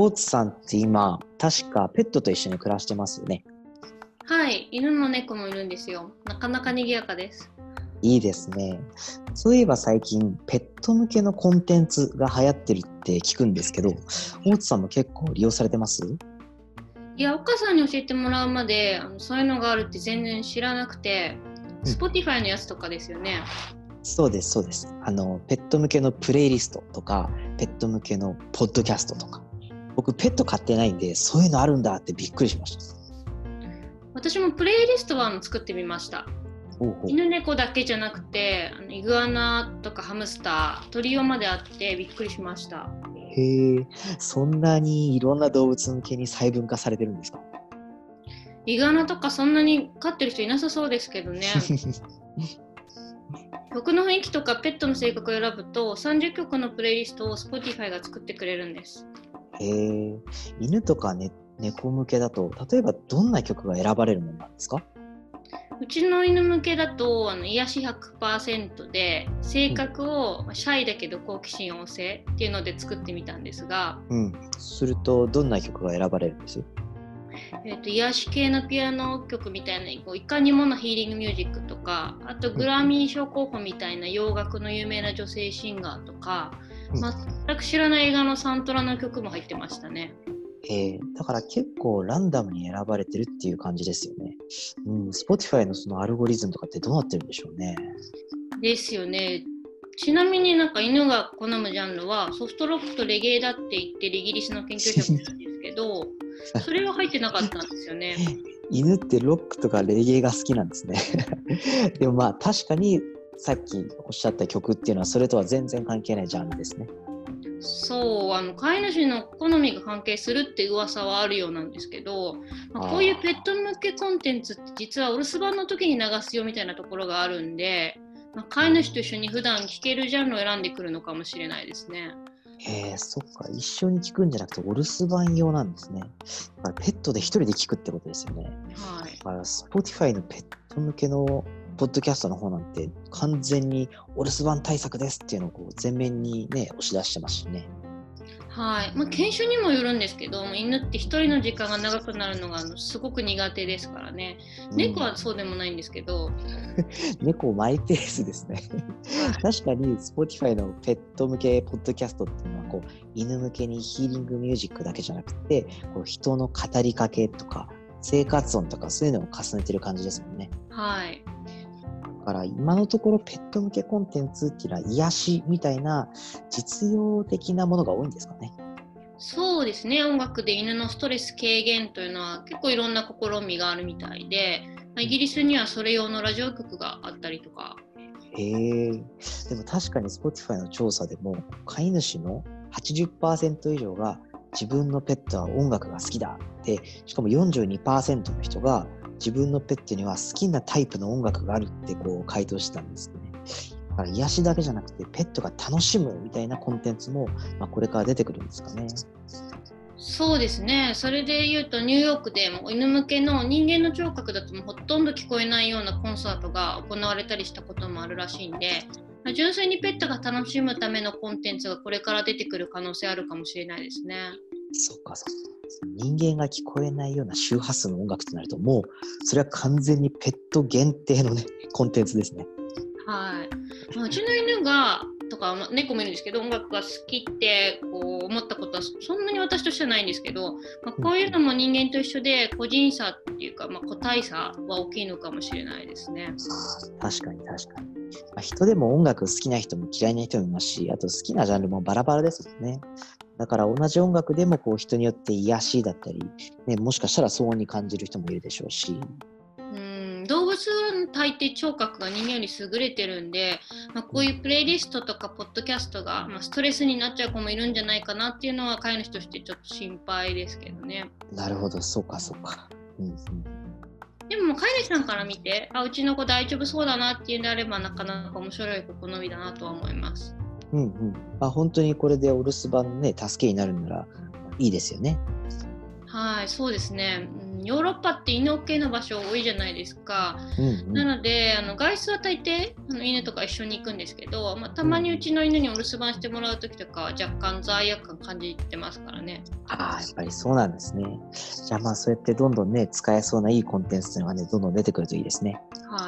大津さんって今、確かペットと一緒に暮らしてますよね。はい、犬も猫もいるんですよ。なかなか賑やかです。いいですね。そういえば最近、ペット向けのコンテンツが流行ってるって聞くんですけど、大津さんも結構利用されてます？いや、岡さんに教えてもらうまで、あのそういうのがあるって全然知らなくて、うん Spotify のやつとかですよね。そうです、そうです。あの、ペット向けのプレイリストとか、ペット向けのポッドキャストとか。僕、ペット飼ってないんで、そういうのあるんだってびっくりしました。私もプレイリストは作ってみました。犬猫だけじゃなくて、あのイグアナとかハムスター、鳥用まであってびっくりしました。へえ、そんなにいろんな動物向けに細分化されてるんですか？イグアナとかそんなに飼ってる人いなさそうですけどね。曲の雰囲気とかペットの性格を選ぶと30曲のプレイリストを Spotify が作ってくれるんです。へえ、犬とか、ね、猫向けだと、例えばどんな曲が選ばれるものなんですか？うちの犬向けだとあの癒し100%で性格をまあシャイだけど好奇心旺盛っていうので作ってみたんですが、うん。すると、どんな曲が選ばれるんです？えー、と癒し系のピアノ曲みたいなこういかにもなヒーリングミュージックとかあとグラミー賞候補みたいな洋楽の有名な女性シンガーとか、うん全く知らない映画のサントラの曲も入ってましたね。へえ、だから結構ランダムに選ばれてるっていう感じですよね。うん、Spotify のそのアルゴリズムとかってどうなってるんでしょうね。ですよね。ちなみになんか犬が好むジャンルはソフトロックとレゲエだって言ってるイギリスの研究者もいるんですけど それは入ってなかったんですよね。犬ってロックとかレゲエが好きなんですね。でもまあ確かにさっきおっしゃった曲っていうのはそれとは全然関係ないジャンルですね。そうあの飼い主の好みが関係するって噂はあるようなんですけど、まあ、こういうペット向けコンテンツって実はお留守番の時に流すよみたいなところがあるんで、まあ、飼い主と一緒に普段聴けるジャンルを選んでくるのかもしれないですね。へえ、そっか。一緒に聞くんじゃなくてお留守番用なんですね。だからペットで一人で聞くってことですよね。はいだから Spotify のペット向けのポッドキャストの方なんて完全にお留守番対策ですっていうのをこう前面にね押し出してますしね。はいまあ、犬種にもよるんですけど犬って一人の時間が長くなるのがすごく苦手ですからね猫はそうでもないんですけど、猫マイペースですね。確かに Spotify のペット向けポッドキャストっていうのはこう犬向けにヒーリングミュージックだけじゃなくてこう人の語りかけとか生活音とかそういうのを重ねてる感じですもんね。はいだから今のところペット向けコンテンツっていうのは癒しみたいな実用的なものが多いんですかね？そうですね音楽で犬のストレス軽減というのは結構いろんな試みがあるみたいで、まあイギリスにはそれ用のラジオ局があったりとかへえ。でも確かに Spotify の調査でも飼い主の80%以上が自分のペットは音楽が好きだってしかも42%の人が自分のペットには好きなタイプの音楽があるってこう回答してたんですよね。だから癒しだけじゃなくてペットが楽しむみたいなコンテンツも、まあ、これから出てくるんですかね。そうですねそれで言うとニューヨークでも犬向けの人間の聴覚だともうほとんど聞こえないようなコンサートが行われたりしたこともあるらしいんでまあ純粋にペットが楽しむためのコンテンツがこれから出てくる可能性あるかもしれないですね。そっかそっか。人間が聞こえないような周波数の音楽となるともうそれは完全にペット限定のね コンテンツですね。はい、まあ、うちの犬がとか、まあ猫もいるんですけど音楽が好きってこう思ったことはそんなに私としてはないんですけど、まあ、こういうのも人間と一緒で個人差っていうか、まあ、個体差は大きいのかもしれないですね。確かに確かに。まあ、人でも音楽好きな人も嫌いな人もいますし、あと好きなジャンルもバラバラですもんね。だから同じ音楽でもこう人によって癒しだったり、ね、もしかしたら騒音に感じる人もいるでしょうし。うん動物は大抵聴覚が人間より優れてるんで、まあ、こういうプレイリストとかポッドキャストが、まあ、ストレスになっちゃう子もいるんじゃないかなっていうのは飼い主としてちょっと心配ですけどね。なるほど、そうかそうか。うんうん、でも飼い主さんから見てあうちの子大丈夫そうだなっていうんであればなかなか面白い好みだなとは思います。うんうん。まあ、本当にこれでお留守番ね、助けになるならいいですよね。はい、そうですね。ヨーロッパって犬 OK の場所多いじゃないですか。うんうんなのであの外出は大抵あの犬とか一緒に行くんですけど、まあ、たまにうちの犬にお留守番してもらう時とかは若干罪悪感感じてますからね。ああ、やっぱりそうなんですね。じゃあまあそうやってどんどんね、使えそうないいコンテンツっていうのがね、どんどん出てくるといいですね。はい。